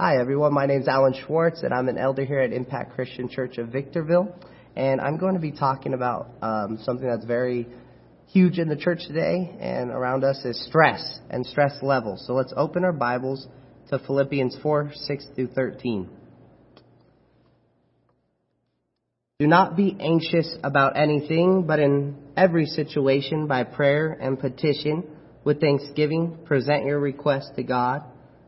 Hi, everyone. My name is Alan Schwartz, and I'm an elder here at Impact Christian Church of Victorville. And I'm going to be talking about um, something that's very huge in the church today and around us is stress and stress levels. So let's open our Bibles to Philippians 4 6 through 13. Do not be anxious about anything, but in every situation, by prayer and petition, with thanksgiving, present your request to God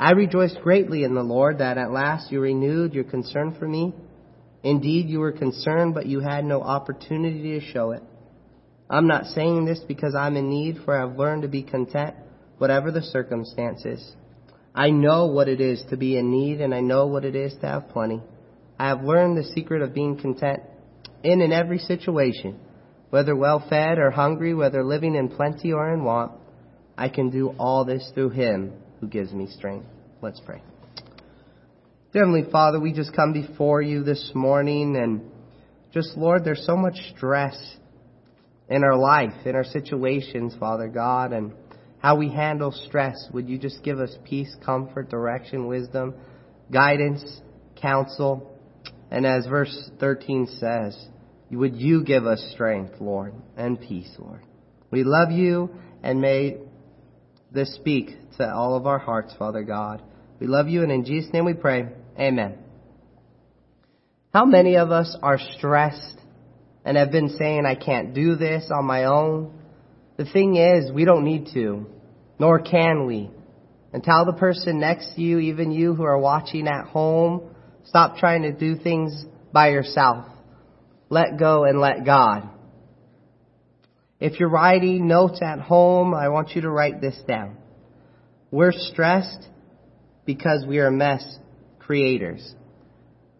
I rejoice greatly in the Lord that at last you renewed your concern for me. Indeed, you were concerned, but you had no opportunity to show it. I'm not saying this because I'm in need, for I've learned to be content, whatever the circumstances. I know what it is to be in need, and I know what it is to have plenty. I have learned the secret of being content in and every situation, whether well fed or hungry, whether living in plenty or in want. I can do all this through Him who gives me strength. Let's pray. Heavenly Father, we just come before you this morning and just, Lord, there's so much stress in our life, in our situations, Father God, and how we handle stress. Would you just give us peace, comfort, direction, wisdom, guidance, counsel? And as verse 13 says, would you give us strength, Lord, and peace, Lord? We love you and may this speak to all of our hearts, Father God. We love you, and in Jesus' name we pray. Amen. How many of us are stressed and have been saying, I can't do this on my own? The thing is, we don't need to, nor can we. And tell the person next to you, even you who are watching at home, stop trying to do things by yourself. Let go and let God. If you're writing notes at home, I want you to write this down. We're stressed because we are mess creators.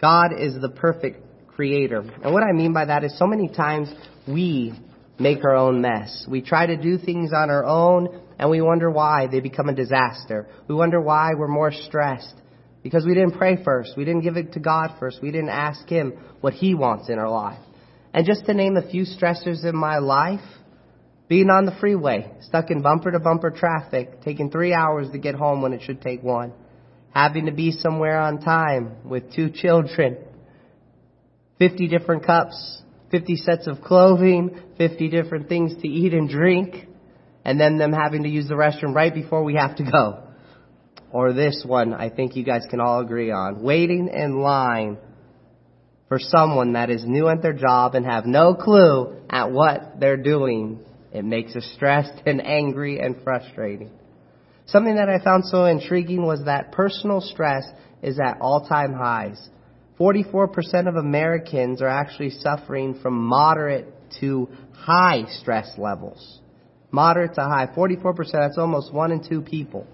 God is the perfect creator. And what I mean by that is so many times we make our own mess. We try to do things on our own and we wonder why they become a disaster. We wonder why we're more stressed. Because we didn't pray first. We didn't give it to God first. We didn't ask Him what He wants in our life. And just to name a few stressors in my life, being on the freeway, stuck in bumper to bumper traffic, taking three hours to get home when it should take one. Having to be somewhere on time with two children. 50 different cups, 50 sets of clothing, 50 different things to eat and drink, and then them having to use the restroom right before we have to go. Or this one, I think you guys can all agree on. Waiting in line for someone that is new at their job and have no clue at what they're doing it makes us stressed and angry and frustrating. Something that I found so intriguing was that personal stress is at all-time highs. 44% of Americans are actually suffering from moderate to high stress levels. Moderate to high. 44%, that's almost one in two people.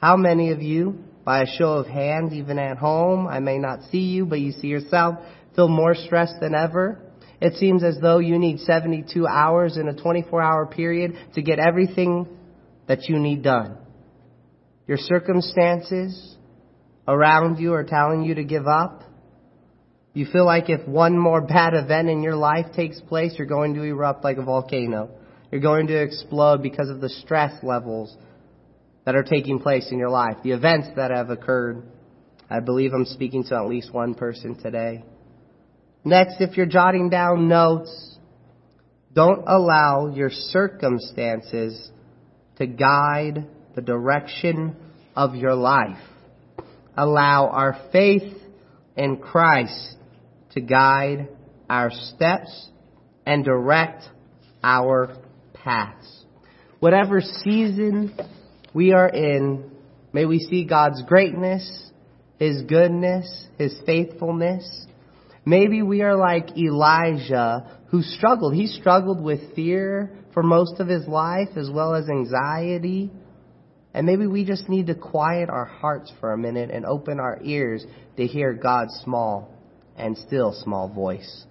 How many of you, by a show of hands, even at home, I may not see you, but you see yourself, feel more stressed than ever? It seems as though you need 72 hours in a 24 hour period to get everything that you need done. Your circumstances around you are telling you to give up. You feel like if one more bad event in your life takes place, you're going to erupt like a volcano. You're going to explode because of the stress levels that are taking place in your life, the events that have occurred. I believe I'm speaking to at least one person today. Next, if you're jotting down notes, don't allow your circumstances to guide the direction of your life. Allow our faith in Christ to guide our steps and direct our paths. Whatever season we are in, may we see God's greatness, His goodness, His faithfulness, Maybe we are like Elijah who struggled. He struggled with fear for most of his life as well as anxiety. And maybe we just need to quiet our hearts for a minute and open our ears to hear God's small and still small voice.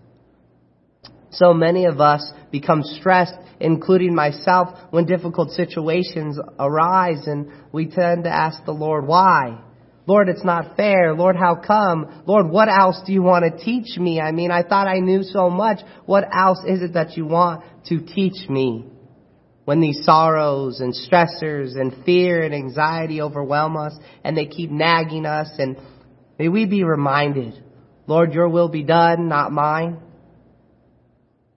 So many of us become stressed, including myself, when difficult situations arise and we tend to ask the Lord, why? Lord, it's not fair. Lord, how come? Lord, what else do you want to teach me? I mean, I thought I knew so much. What else is it that you want to teach me? When these sorrows and stressors and fear and anxiety overwhelm us and they keep nagging us and may we be reminded, Lord, your will be done, not mine.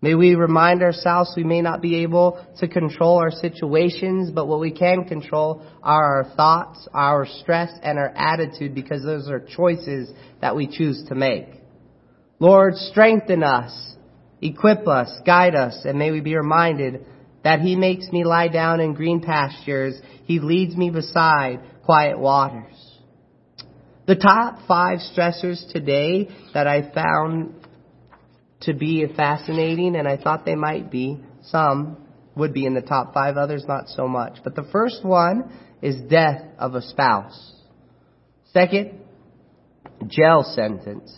May we remind ourselves we may not be able to control our situations, but what we can control are our thoughts, our stress, and our attitude because those are choices that we choose to make. Lord, strengthen us, equip us, guide us, and may we be reminded that He makes me lie down in green pastures. He leads me beside quiet waters. The top five stressors today that I found to be fascinating, and I thought they might be. Some would be in the top five, others not so much. But the first one is death of a spouse. Second, jail sentence.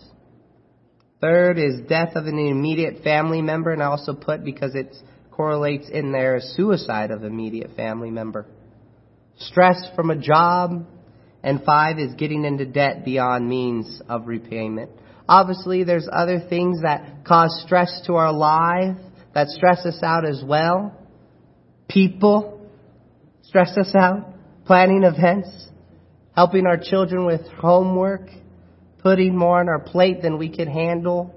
Third is death of an immediate family member, and I also put because it correlates in there suicide of immediate family member. Stress from a job, and five is getting into debt beyond means of repayment. Obviously, there's other things that cause stress to our life that stress us out as well. People stress us out. Planning events. Helping our children with homework. Putting more on our plate than we can handle.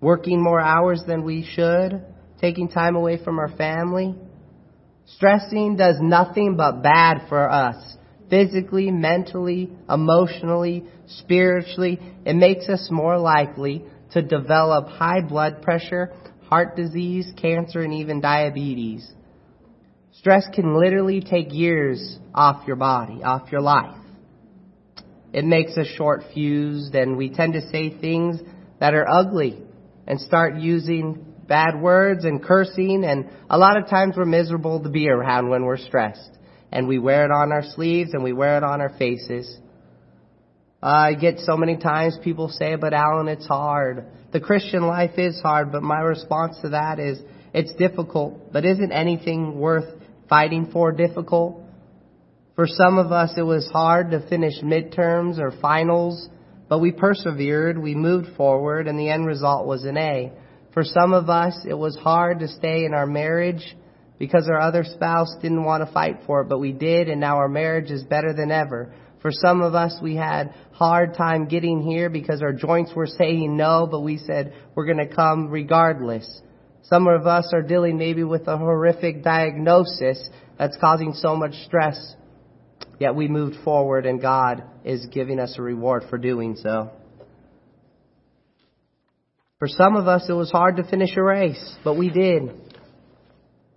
Working more hours than we should. Taking time away from our family. Stressing does nothing but bad for us physically, mentally, emotionally, spiritually, it makes us more likely to develop high blood pressure, heart disease, cancer, and even diabetes. Stress can literally take years off your body, off your life. It makes us short fused and we tend to say things that are ugly and start using bad words and cursing and a lot of times we're miserable to be around when we're stressed and we wear it on our sleeves and we wear it on our faces. I get so many times people say, but Alan, it's hard. The Christian life is hard, but my response to that is, it's difficult, but isn't anything worth fighting for difficult? For some of us, it was hard to finish midterms or finals, but we persevered, we moved forward, and the end result was an A. For some of us, it was hard to stay in our marriage, because our other spouse didn't want to fight for it, but we did, and now our marriage is better than ever. For some of us, we had hard time getting here because our joints were saying no, but we said we're going to come regardless. Some of us are dealing maybe with a horrific diagnosis that's causing so much stress. Yet we moved forward and God is giving us a reward for doing so. For some of us, it was hard to finish a race, but we did.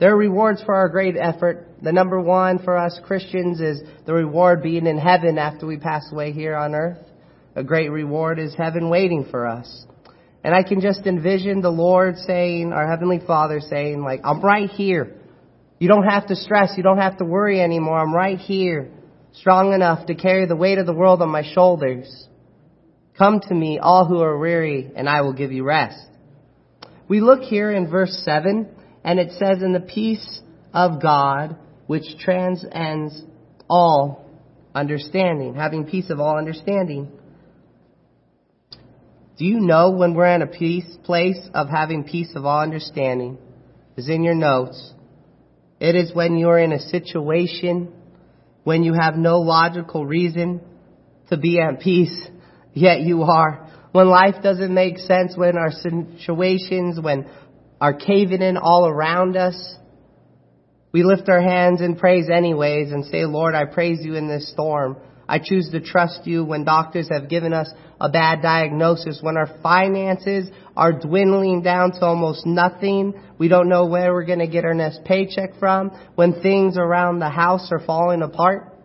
There are rewards for our great effort. The number one for us Christians is the reward being in heaven after we pass away here on earth. A great reward is heaven waiting for us. And I can just envision the Lord saying, our Heavenly Father saying, like, I'm right here. You don't have to stress. You don't have to worry anymore. I'm right here, strong enough to carry the weight of the world on my shoulders. Come to me, all who are weary, and I will give you rest. We look here in verse 7 and it says, in the peace of God, which transcends all understanding, having peace of all understanding. Do you know when we're in a peace place of having peace of all understanding? Is in your notes. It is when you're in a situation when you have no logical reason to be at peace, yet you are. When life doesn't make sense, when our situations, when are caving in all around us, we lift our hands in praise anyways and say, Lord, I praise you in this storm. I choose to trust you when doctors have given us a bad diagnosis, when our finances are dwindling down to almost nothing. We don't know where we're going to get our next paycheck from. When things around the house are falling apart.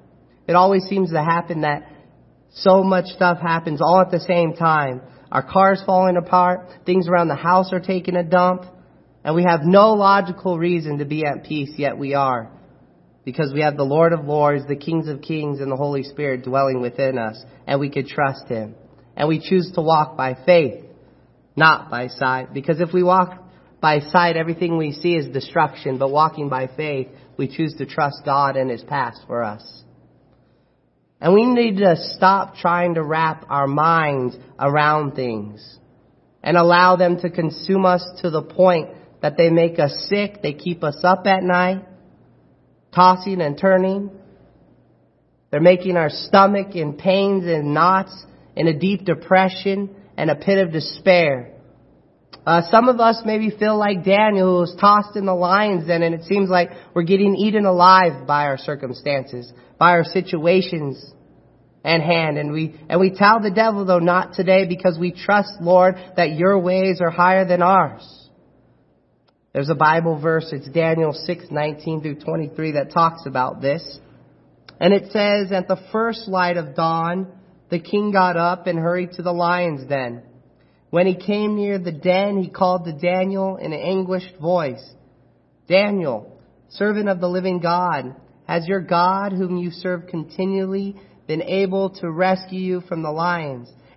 It always seems to happen that so much stuff happens all at the same time. Our car's falling apart. Things around the house are taking a dump. And we have no logical reason to be at peace, yet we are. because we have the Lord of Lords, the Kings of Kings, and the Holy Spirit dwelling within us, and we could trust Him. And we choose to walk by faith, not by sight. Because if we walk by sight, everything we see is destruction, but walking by faith, we choose to trust God and His past for us. And we need to stop trying to wrap our minds around things and allow them to consume us to the point that they make us sick, they keep us up at night, tossing and turning. They're making our stomach in pains and knots, in a deep depression and a pit of despair. Uh, some of us maybe feel like Daniel who was tossed in the lion's den and it seems like we're getting eaten alive by our circumstances, by our situations and hand. And we, and we tell the devil though not today because we trust Lord that your ways are higher than ours. There's a Bible verse, it's Daniel 6, 19 through 23 that talks about this. And it says, at the first light of dawn, the king got up and hurried to the lion's den. When he came near the den, he called to Daniel in an anguished voice, Daniel, servant of the living God, has your God, whom you serve continually, been able to rescue you from the lions?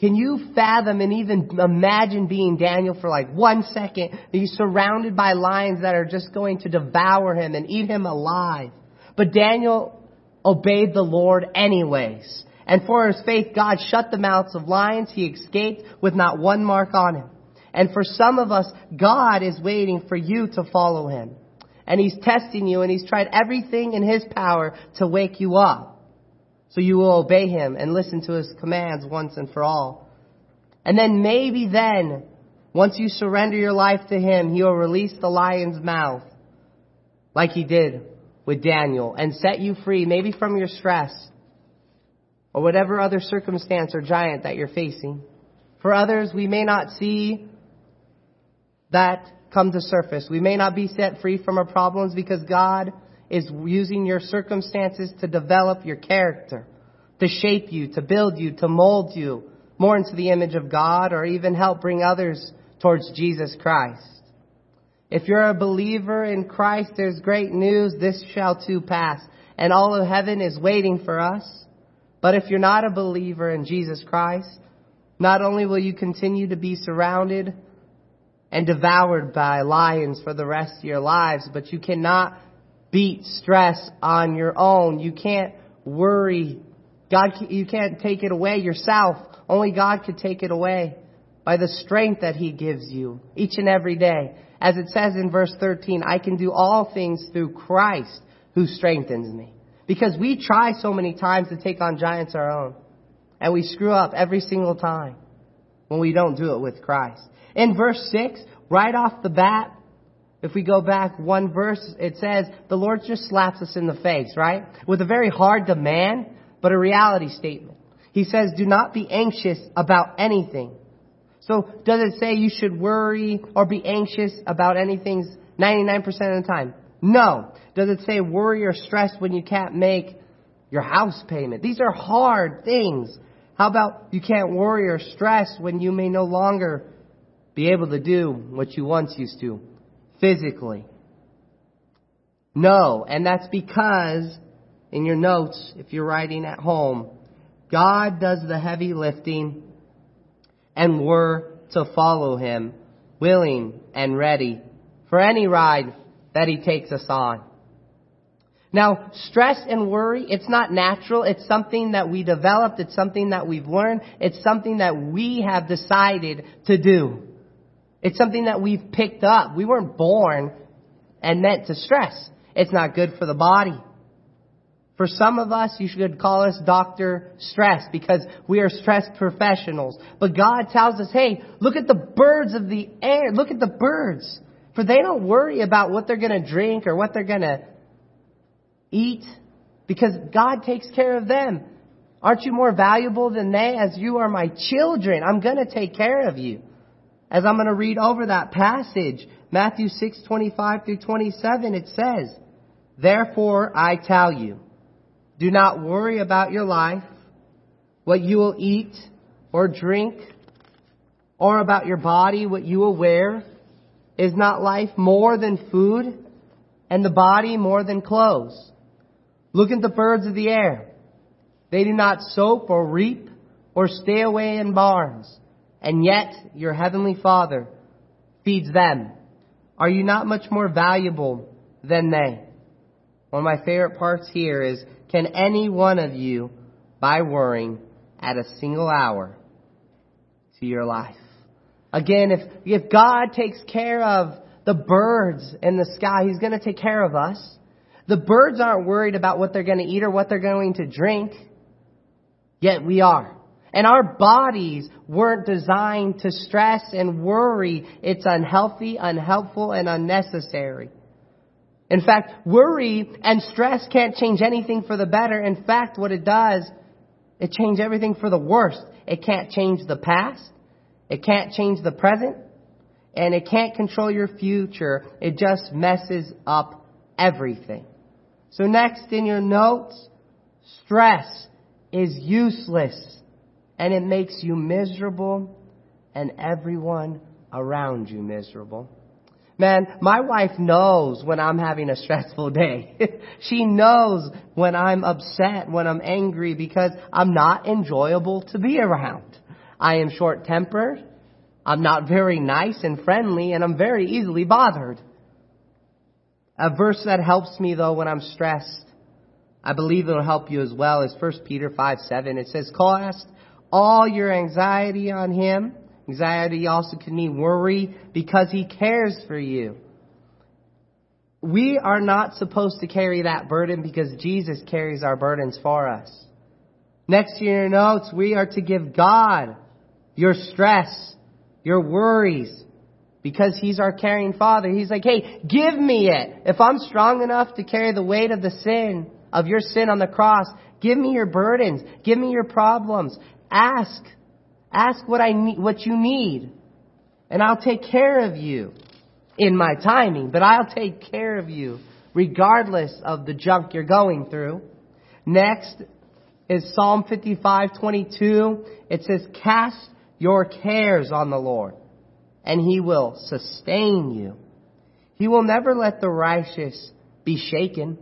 Can you fathom and even imagine being Daniel for like one second? He's surrounded by lions that are just going to devour him and eat him alive. But Daniel obeyed the Lord anyways. And for his faith, God shut the mouths of lions. He escaped with not one mark on him. And for some of us, God is waiting for you to follow him. And he's testing you and he's tried everything in his power to wake you up. So you will obey him and listen to his commands once and for all. And then maybe then, once you surrender your life to him, he will release the lion's mouth like he did with Daniel and set you free, maybe from your stress, or whatever other circumstance or giant that you're facing. For others, we may not see that come to surface. We may not be set free from our problems because God is using your circumstances to develop your character, to shape you, to build you, to mold you more into the image of God, or even help bring others towards Jesus Christ. If you're a believer in Christ, there's great news. This shall too pass. And all of heaven is waiting for us. But if you're not a believer in Jesus Christ, not only will you continue to be surrounded and devoured by lions for the rest of your lives, but you cannot beat stress on your own. You can't worry. God, you can't take it away yourself. Only God could take it away by the strength that He gives you each and every day. As it says in verse 13, I can do all things through Christ who strengthens me. Because we try so many times to take on giants our own. And we screw up every single time when we don't do it with Christ. In verse 6, right off the bat, if we go back one verse, it says, the Lord just slaps us in the face, right? With a very hard demand, but a reality statement. He says, do not be anxious about anything. So does it say you should worry or be anxious about anything 99% of the time? No. Does it say worry or stress when you can't make your house payment? These are hard things. How about you can't worry or stress when you may no longer be able to do what you once used to physically? No. And that's because in your notes, if you're writing at home, God does the heavy lifting and we're to follow Him willing and ready for any ride that He takes us on. Now, stress and worry, it's not natural. It's something that we developed. It's something that we've learned. It's something that we have decided to do. It's something that we've picked up. We weren't born and meant to stress. It's not good for the body. For some of us, you should call us Dr. Stress because we are stress professionals. But God tells us, hey, look at the birds of the air. Look at the birds. For they don't worry about what they're going to drink or what they're going to eat. because God takes care of them. Aren't you more valuable than they as you are my children? I'm going to take care of you. As I'm going to read over that passage, Matthew 6:25 through 27, it says, "Therefore I tell you, do not worry about your life, what you will eat or drink, or about your body, what you will wear. Is not life more than food, and the body more than clothes? Look at the birds of the air. They do not sow or reap or stay away in barns, and yet your heavenly Father feeds them. Are you not much more valuable than they? One of my favorite parts here is, can any one of you, by worrying, add a single hour to your life? Again, if, if God takes care of the birds in the sky, He's going to take care of us. The birds aren't worried about what they're going to eat or what they're going to drink. Yet we are. And our bodies weren't designed to stress and worry. It's unhealthy, unhelpful, and unnecessary. In fact, worry and stress can't change anything for the better. In fact, what it does, it changes everything for the worse. It can't change the past. It can't change the present. And it can't control your future. It just messes up everything. So next in your notes, stress is useless and it makes you miserable and everyone around you miserable. Man, my wife knows when I'm having a stressful day. she knows when I'm upset, when I'm angry because I'm not enjoyable to be around. I am short tempered. I'm not very nice and friendly and I'm very easily bothered. A verse that helps me though when I'm stressed, I believe it'll help you as well, is 1 Peter 5 7. It says, Cast all your anxiety on him Anxiety also can mean worry because He cares for you. We are not supposed to carry that burden because Jesus carries our burdens for us. Next to your notes, we are to give God your stress, your worries, because He's our caring Father. He's like, hey, give me it. If I'm strong enough to carry the weight of the sin, of your sin on the cross, give me your burdens. Give me your problems. Ask. Ask what I need, what you need, and I'll take care of you in my timing, but I'll take care of you regardless of the junk you're going through. Next is Psalm 55:22. It says, "Cast your cares on the Lord, and he will sustain you. He will never let the righteous be shaken."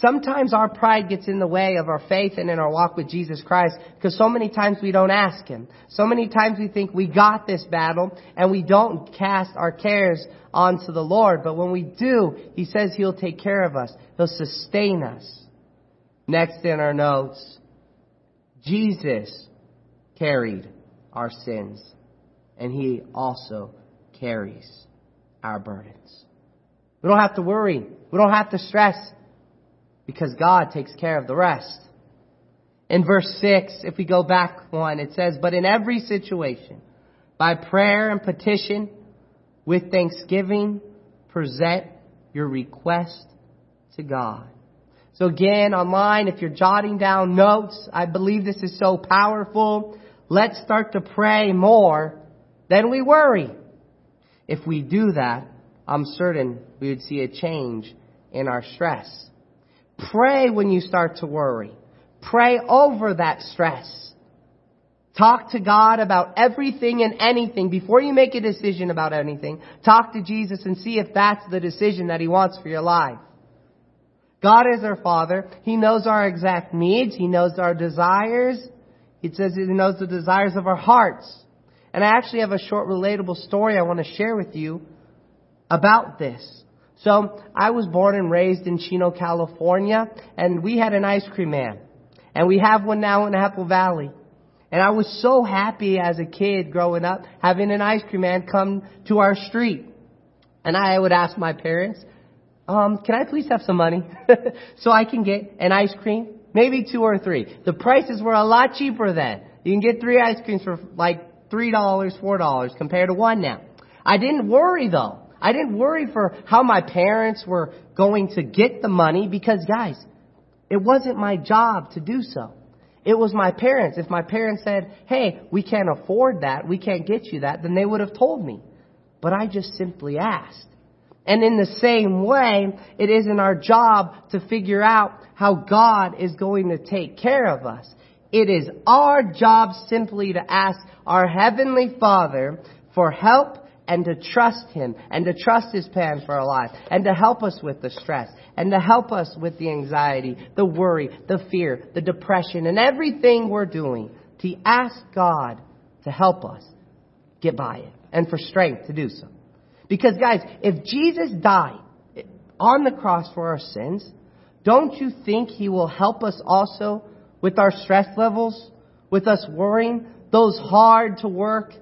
Sometimes our pride gets in the way of our faith and in our walk with Jesus Christ because so many times we don't ask Him. So many times we think we got this battle and we don't cast our cares onto the Lord. But when we do, He says He'll take care of us. He'll sustain us. Next in our notes, Jesus carried our sins and He also carries our burdens. We don't have to worry. We don't have to stress because God takes care of the rest. In verse 6, if we go back one, it says, But in every situation, by prayer and petition, with thanksgiving, present your request to God. So again, online, if you're jotting down notes, I believe this is so powerful. Let's start to pray more than we worry. If we do that, I'm certain we would see a change in our stress. Pray when you start to worry. Pray over that stress. Talk to God about everything and anything before you make a decision about anything. Talk to Jesus and see if that's the decision that He wants for your life. God is our Father. He knows our exact needs. He knows our desires. It says He knows the desires of our hearts. And I actually have a short relatable story I want to share with you about this. So I was born and raised in Chino, California, and we had an ice cream man. And we have one now in Apple Valley. And I was so happy as a kid growing up having an ice cream man come to our street. And I would ask my parents, um, can I please have some money so I can get an ice cream? Maybe two or three. The prices were a lot cheaper then. You can get three ice creams for like $3, $4 compared to one now. I didn't worry though. I didn't worry for how my parents were going to get the money because guys, It wasn't my job to do so. It was my parents. If my parents said, hey, we can't afford that, we can't get you that, then they would have told me. But I just simply asked. And in the same way, it isn't our job to figure out how God is going to take care of us. It is our job simply to ask our Heavenly Father for help and to trust Him and to trust His plan for our life and to help us with the stress and to help us with the anxiety, the worry, the fear, the depression, and everything we're doing to ask God to help us get by it and for strength to do so. Because guys, if Jesus died on the cross for our sins, don't you think He will help us also with our stress levels, with us worrying, those hard to work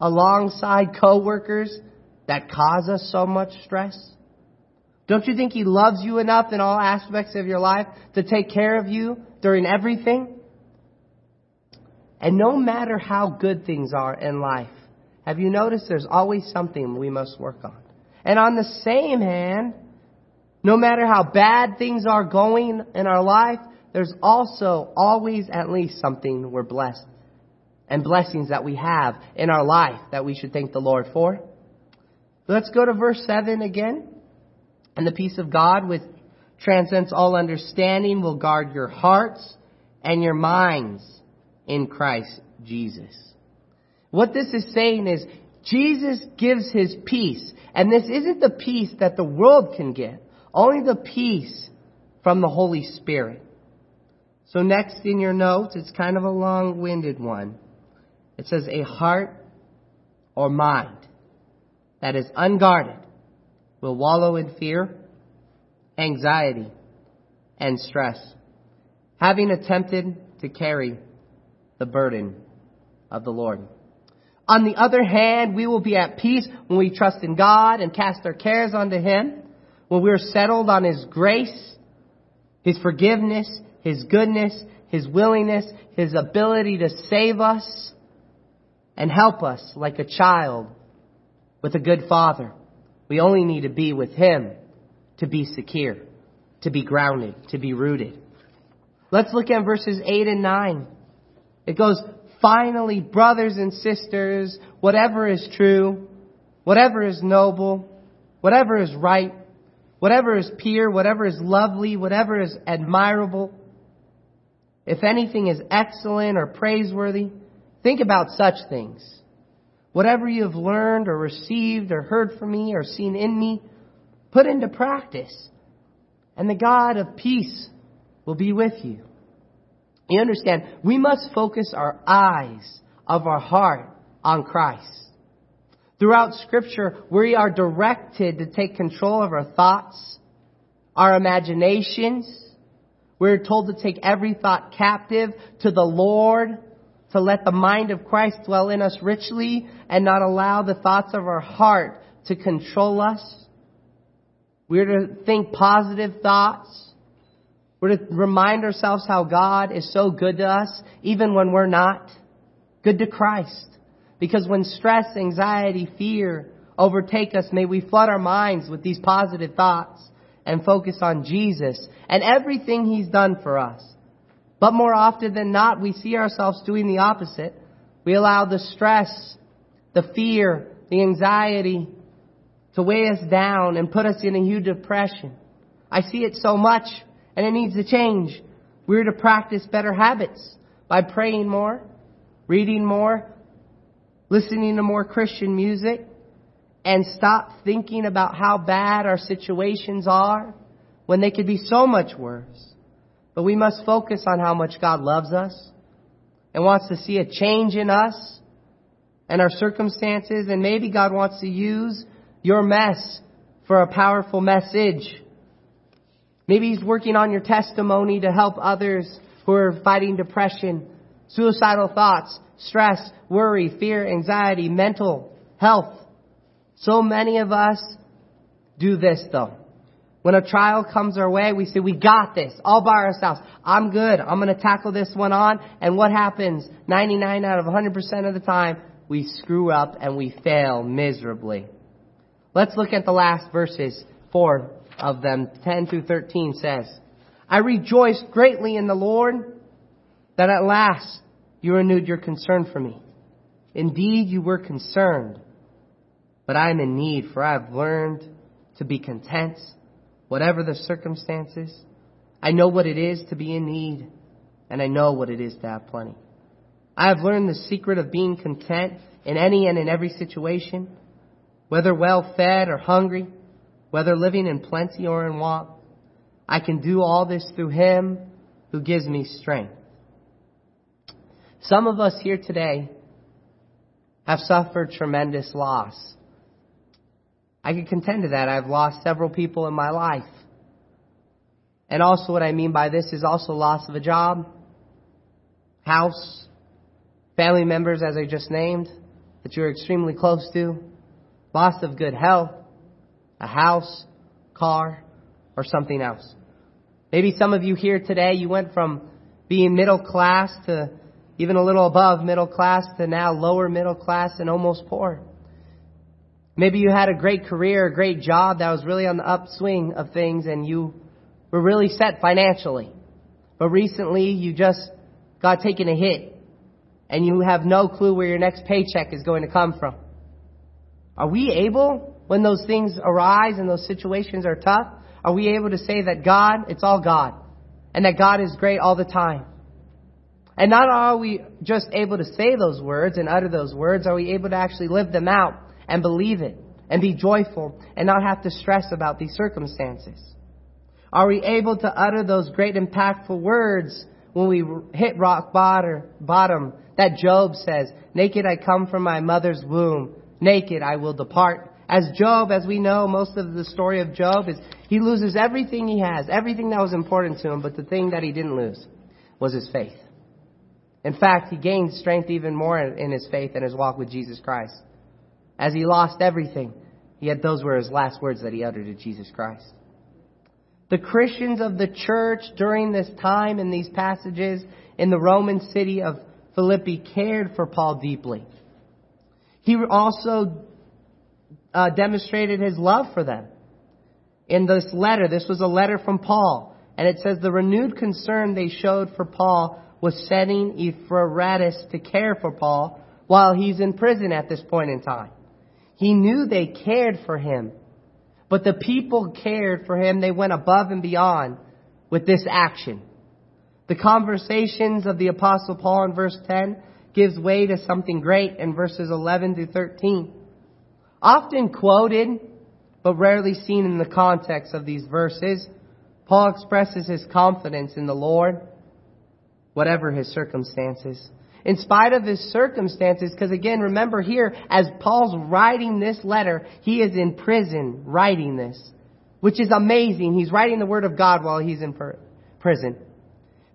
alongside coworkers that cause us so much stress? Don't you think He loves you enough in all aspects of your life to take care of you during everything? And no matter how good things are in life, have you noticed there's always something we must work on? And on the same hand, no matter how bad things are going in our life, there's also always at least something we're blessed and blessings that we have in our life that we should thank the Lord for. Let's go to verse 7 again. And the peace of God, which transcends all understanding, will guard your hearts and your minds in Christ Jesus. What this is saying is Jesus gives his peace. And this isn't the peace that the world can get, only the peace from the Holy Spirit. So next in your notes, it's kind of a long-winded one. It says a heart or mind that is unguarded will wallow in fear, anxiety, and stress, having attempted to carry the burden of the Lord. On the other hand, we will be at peace when we trust in God and cast our cares onto Him, when we're settled on His grace, His forgiveness, His goodness, His willingness, His ability to save us and help us like a child with a good father. We only need to be with Him to be secure, to be grounded, to be rooted. Let's look at verses 8 and 9. It goes, finally, brothers and sisters, whatever is true, whatever is noble, whatever is right, whatever is pure, whatever is lovely, whatever is admirable, if anything is excellent or praiseworthy, think about such things. Whatever you have learned or received or heard from me or seen in me, put into practice. And the God of peace will be with you. You understand, we must focus our eyes of our heart on Christ. Throughout scripture, we are directed to take control of our thoughts, our imaginations. We're told to take every thought captive to the Lord to let the mind of Christ dwell in us richly and not allow the thoughts of our heart to control us. We're to think positive thoughts. We're to remind ourselves how God is so good to us, even when we're not. Good to Christ. Because when stress, anxiety, fear overtake us, may we flood our minds with these positive thoughts and focus on Jesus and everything He's done for us. But more often than not, we see ourselves doing the opposite. We allow the stress, the fear, the anxiety to weigh us down and put us in a huge depression. I see it so much and it needs to change. We're to practice better habits by praying more, reading more, listening to more Christian music, and stop thinking about how bad our situations are when they could be so much worse. But we must focus on how much God loves us and wants to see a change in us and our circumstances. And maybe God wants to use your mess for a powerful message. Maybe He's working on your testimony to help others who are fighting depression, suicidal thoughts, stress, worry, fear, anxiety, mental health. So many of us do this though. When a trial comes our way, we say, we got this, all by ourselves. I'm good. I'm going to tackle this one on. And what happens? 99 out of 100% of the time, we screw up and we fail miserably. Let's look at the last verses. Four of them, 10 through 13 says, I rejoiced greatly in the Lord that at last you renewed your concern for me. Indeed, you were concerned, but I am in need, for I have learned to be content, whatever the circumstances. I know what it is to be in need, and I know what it is to have plenty. I have learned the secret of being content in any and in every situation, whether well fed or hungry, whether living in plenty or in want. I can do all this through Him who gives me strength. Some of us here today have suffered tremendous loss. I can contend to that. I've lost several people in my life. And also what I mean by this is also loss of a job, house, family members as I just named that you're extremely close to, loss of good health, a house, car, or something else. Maybe some of you here today, you went from being middle class to even a little above middle class to now lower middle class and almost poor. Maybe you had a great career, a great job that was really on the upswing of things and you were really set financially. But recently you just got taken a hit and you have no clue where your next paycheck is going to come from. Are we able, when those things arise and those situations are tough, are we able to say that God, it's all God, and that God is great all the time? And not are we just able to say those words and utter those words, are we able to actually live them out and believe it and be joyful and not have to stress about these circumstances? Are we able to utter those great impactful words when we hit rock bottom that Job says, naked I come from my mother's womb, naked I will depart. As Job, as we know, most of the story of Job is he loses everything he has, everything that was important to him, but the thing that he didn't lose was his faith. In fact, he gained strength even more in his faith and his walk with Jesus Christ. As he lost everything, yet those were his last words that he uttered to Jesus Christ. The Christians of the church during this time in these passages in the Roman city of Philippi cared for Paul deeply. He also uh, demonstrated his love for them. In this letter, this was a letter from Paul, and it says the renewed concern they showed for Paul was setting Epaphroditus to care for Paul while he's in prison at this point in time. He knew they cared for him, but the people cared for him. They went above and beyond with this action. The conversations of the apostle Paul in verse 10 gives way to something great in verses 11 to 13. Often quoted, but rarely seen in the context of these verses, Paul expresses his confidence in the Lord whatever his circumstances. In spite of his circumstances, because again, remember here, as Paul's writing this letter, he is in prison writing this, which is amazing. He's writing the Word of God while he's in prison.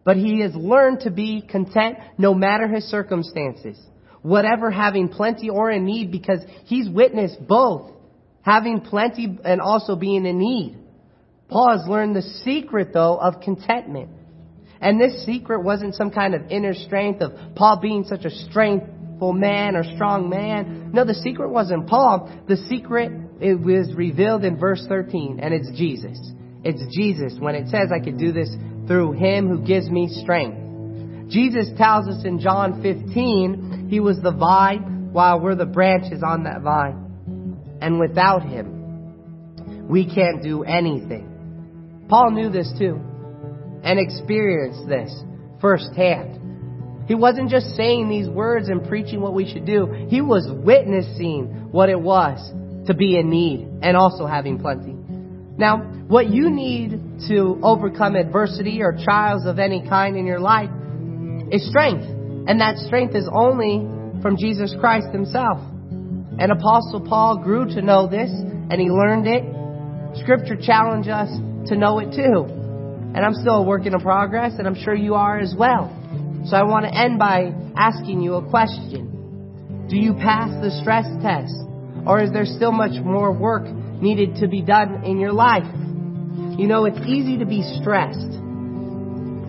But he has learned to be content no matter his circumstances. Whatever having plenty or in need because he's witnessed both having plenty and also being in need. Paul has learned the secret though of contentment. And this secret wasn't some kind of inner strength of Paul being such a strengthful man or strong man. No, the secret wasn't Paul. The secret it was revealed in verse 13, and it's Jesus. It's Jesus when it says I could do this through him who gives me strength. Jesus tells us in John 15, he was the vine while we're the branches on that vine. And without him, we can't do anything. Paul knew this too and experienced this firsthand. He wasn't just saying these words and preaching what we should do. He was witnessing what it was to be in need and also having plenty. Now, what you need to overcome adversity or trials of any kind in your life is strength. And that strength is only from Jesus Christ himself. And Apostle Paul grew to know this and he learned it. Scripture challenged us to know it too. And I'm still a work in progress, and I'm sure you are as well. So I want to end by asking you a question. Do you pass the stress test? Or is there still much more work needed to be done in your life? You know, it's easy to be stressed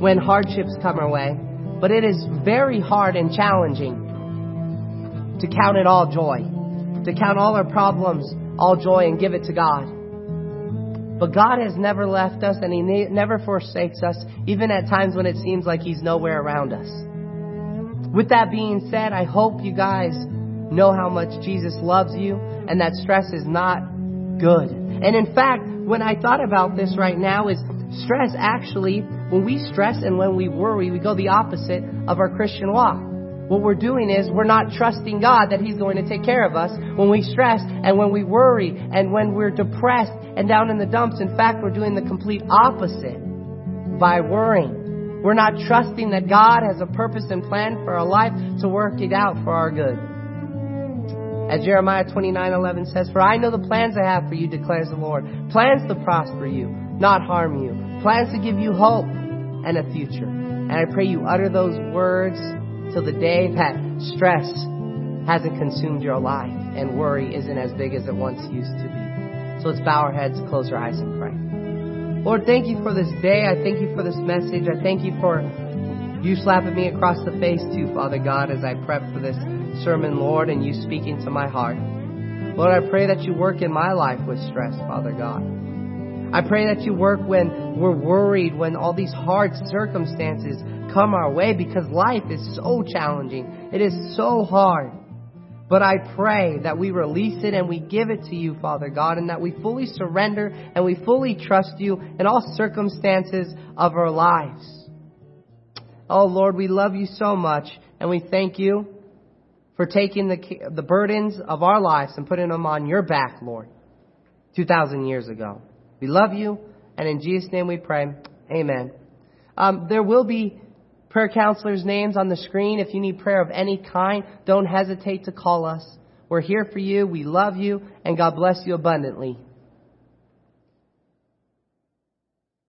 when hardships come our way, but it is very hard and challenging to count it all joy, to count all our problems all joy and give it to God. But God has never left us and He ne- never forsakes us, even at times when it seems like He's nowhere around us. With that being said, I hope you guys know how much Jesus loves you and that stress is not good. And in fact, when I thought about this right now is stress actually, when we stress and when we worry, we go the opposite of our Christian walk. What we're doing is we're not trusting God that He's going to take care of us when we stress and when we worry and when we're depressed and down in the dumps. In fact, we're doing the complete opposite by worrying. We're not trusting that God has a purpose and plan for our life to work it out for our good. As Jeremiah 29:11 says, "For I know the plans I have for you," declares the Lord, plans to prosper you, not harm you, plans to give you hope and a future. And I pray you utter those words till the day that stress hasn't consumed your life and worry isn't as big as it once used to be. So let's bow our heads, close our eyes, and pray. Lord, thank you for this day. I thank you for this message. I thank you for you slapping me across the face too, Father God, as I prep for this sermon, Lord, and you speaking to my heart. Lord, I pray that you work in my life with stress, Father God. I pray that you work when we're worried, when all these hard circumstances come our way because life is so challenging. It is so hard. But I pray that we release it and we give it to you, Father God, and that we fully surrender and we fully trust you in all circumstances of our lives. Oh Lord, we love you so much and we thank you for taking the, the burdens of our lives and putting them on your back, Lord, 2,000 years ago. We love you and in Jesus' name we pray. Amen. Um, there will be prayer counselors' names on the screen. If you need prayer of any kind, don't hesitate to call us. We're here for you. We love you and God bless you abundantly.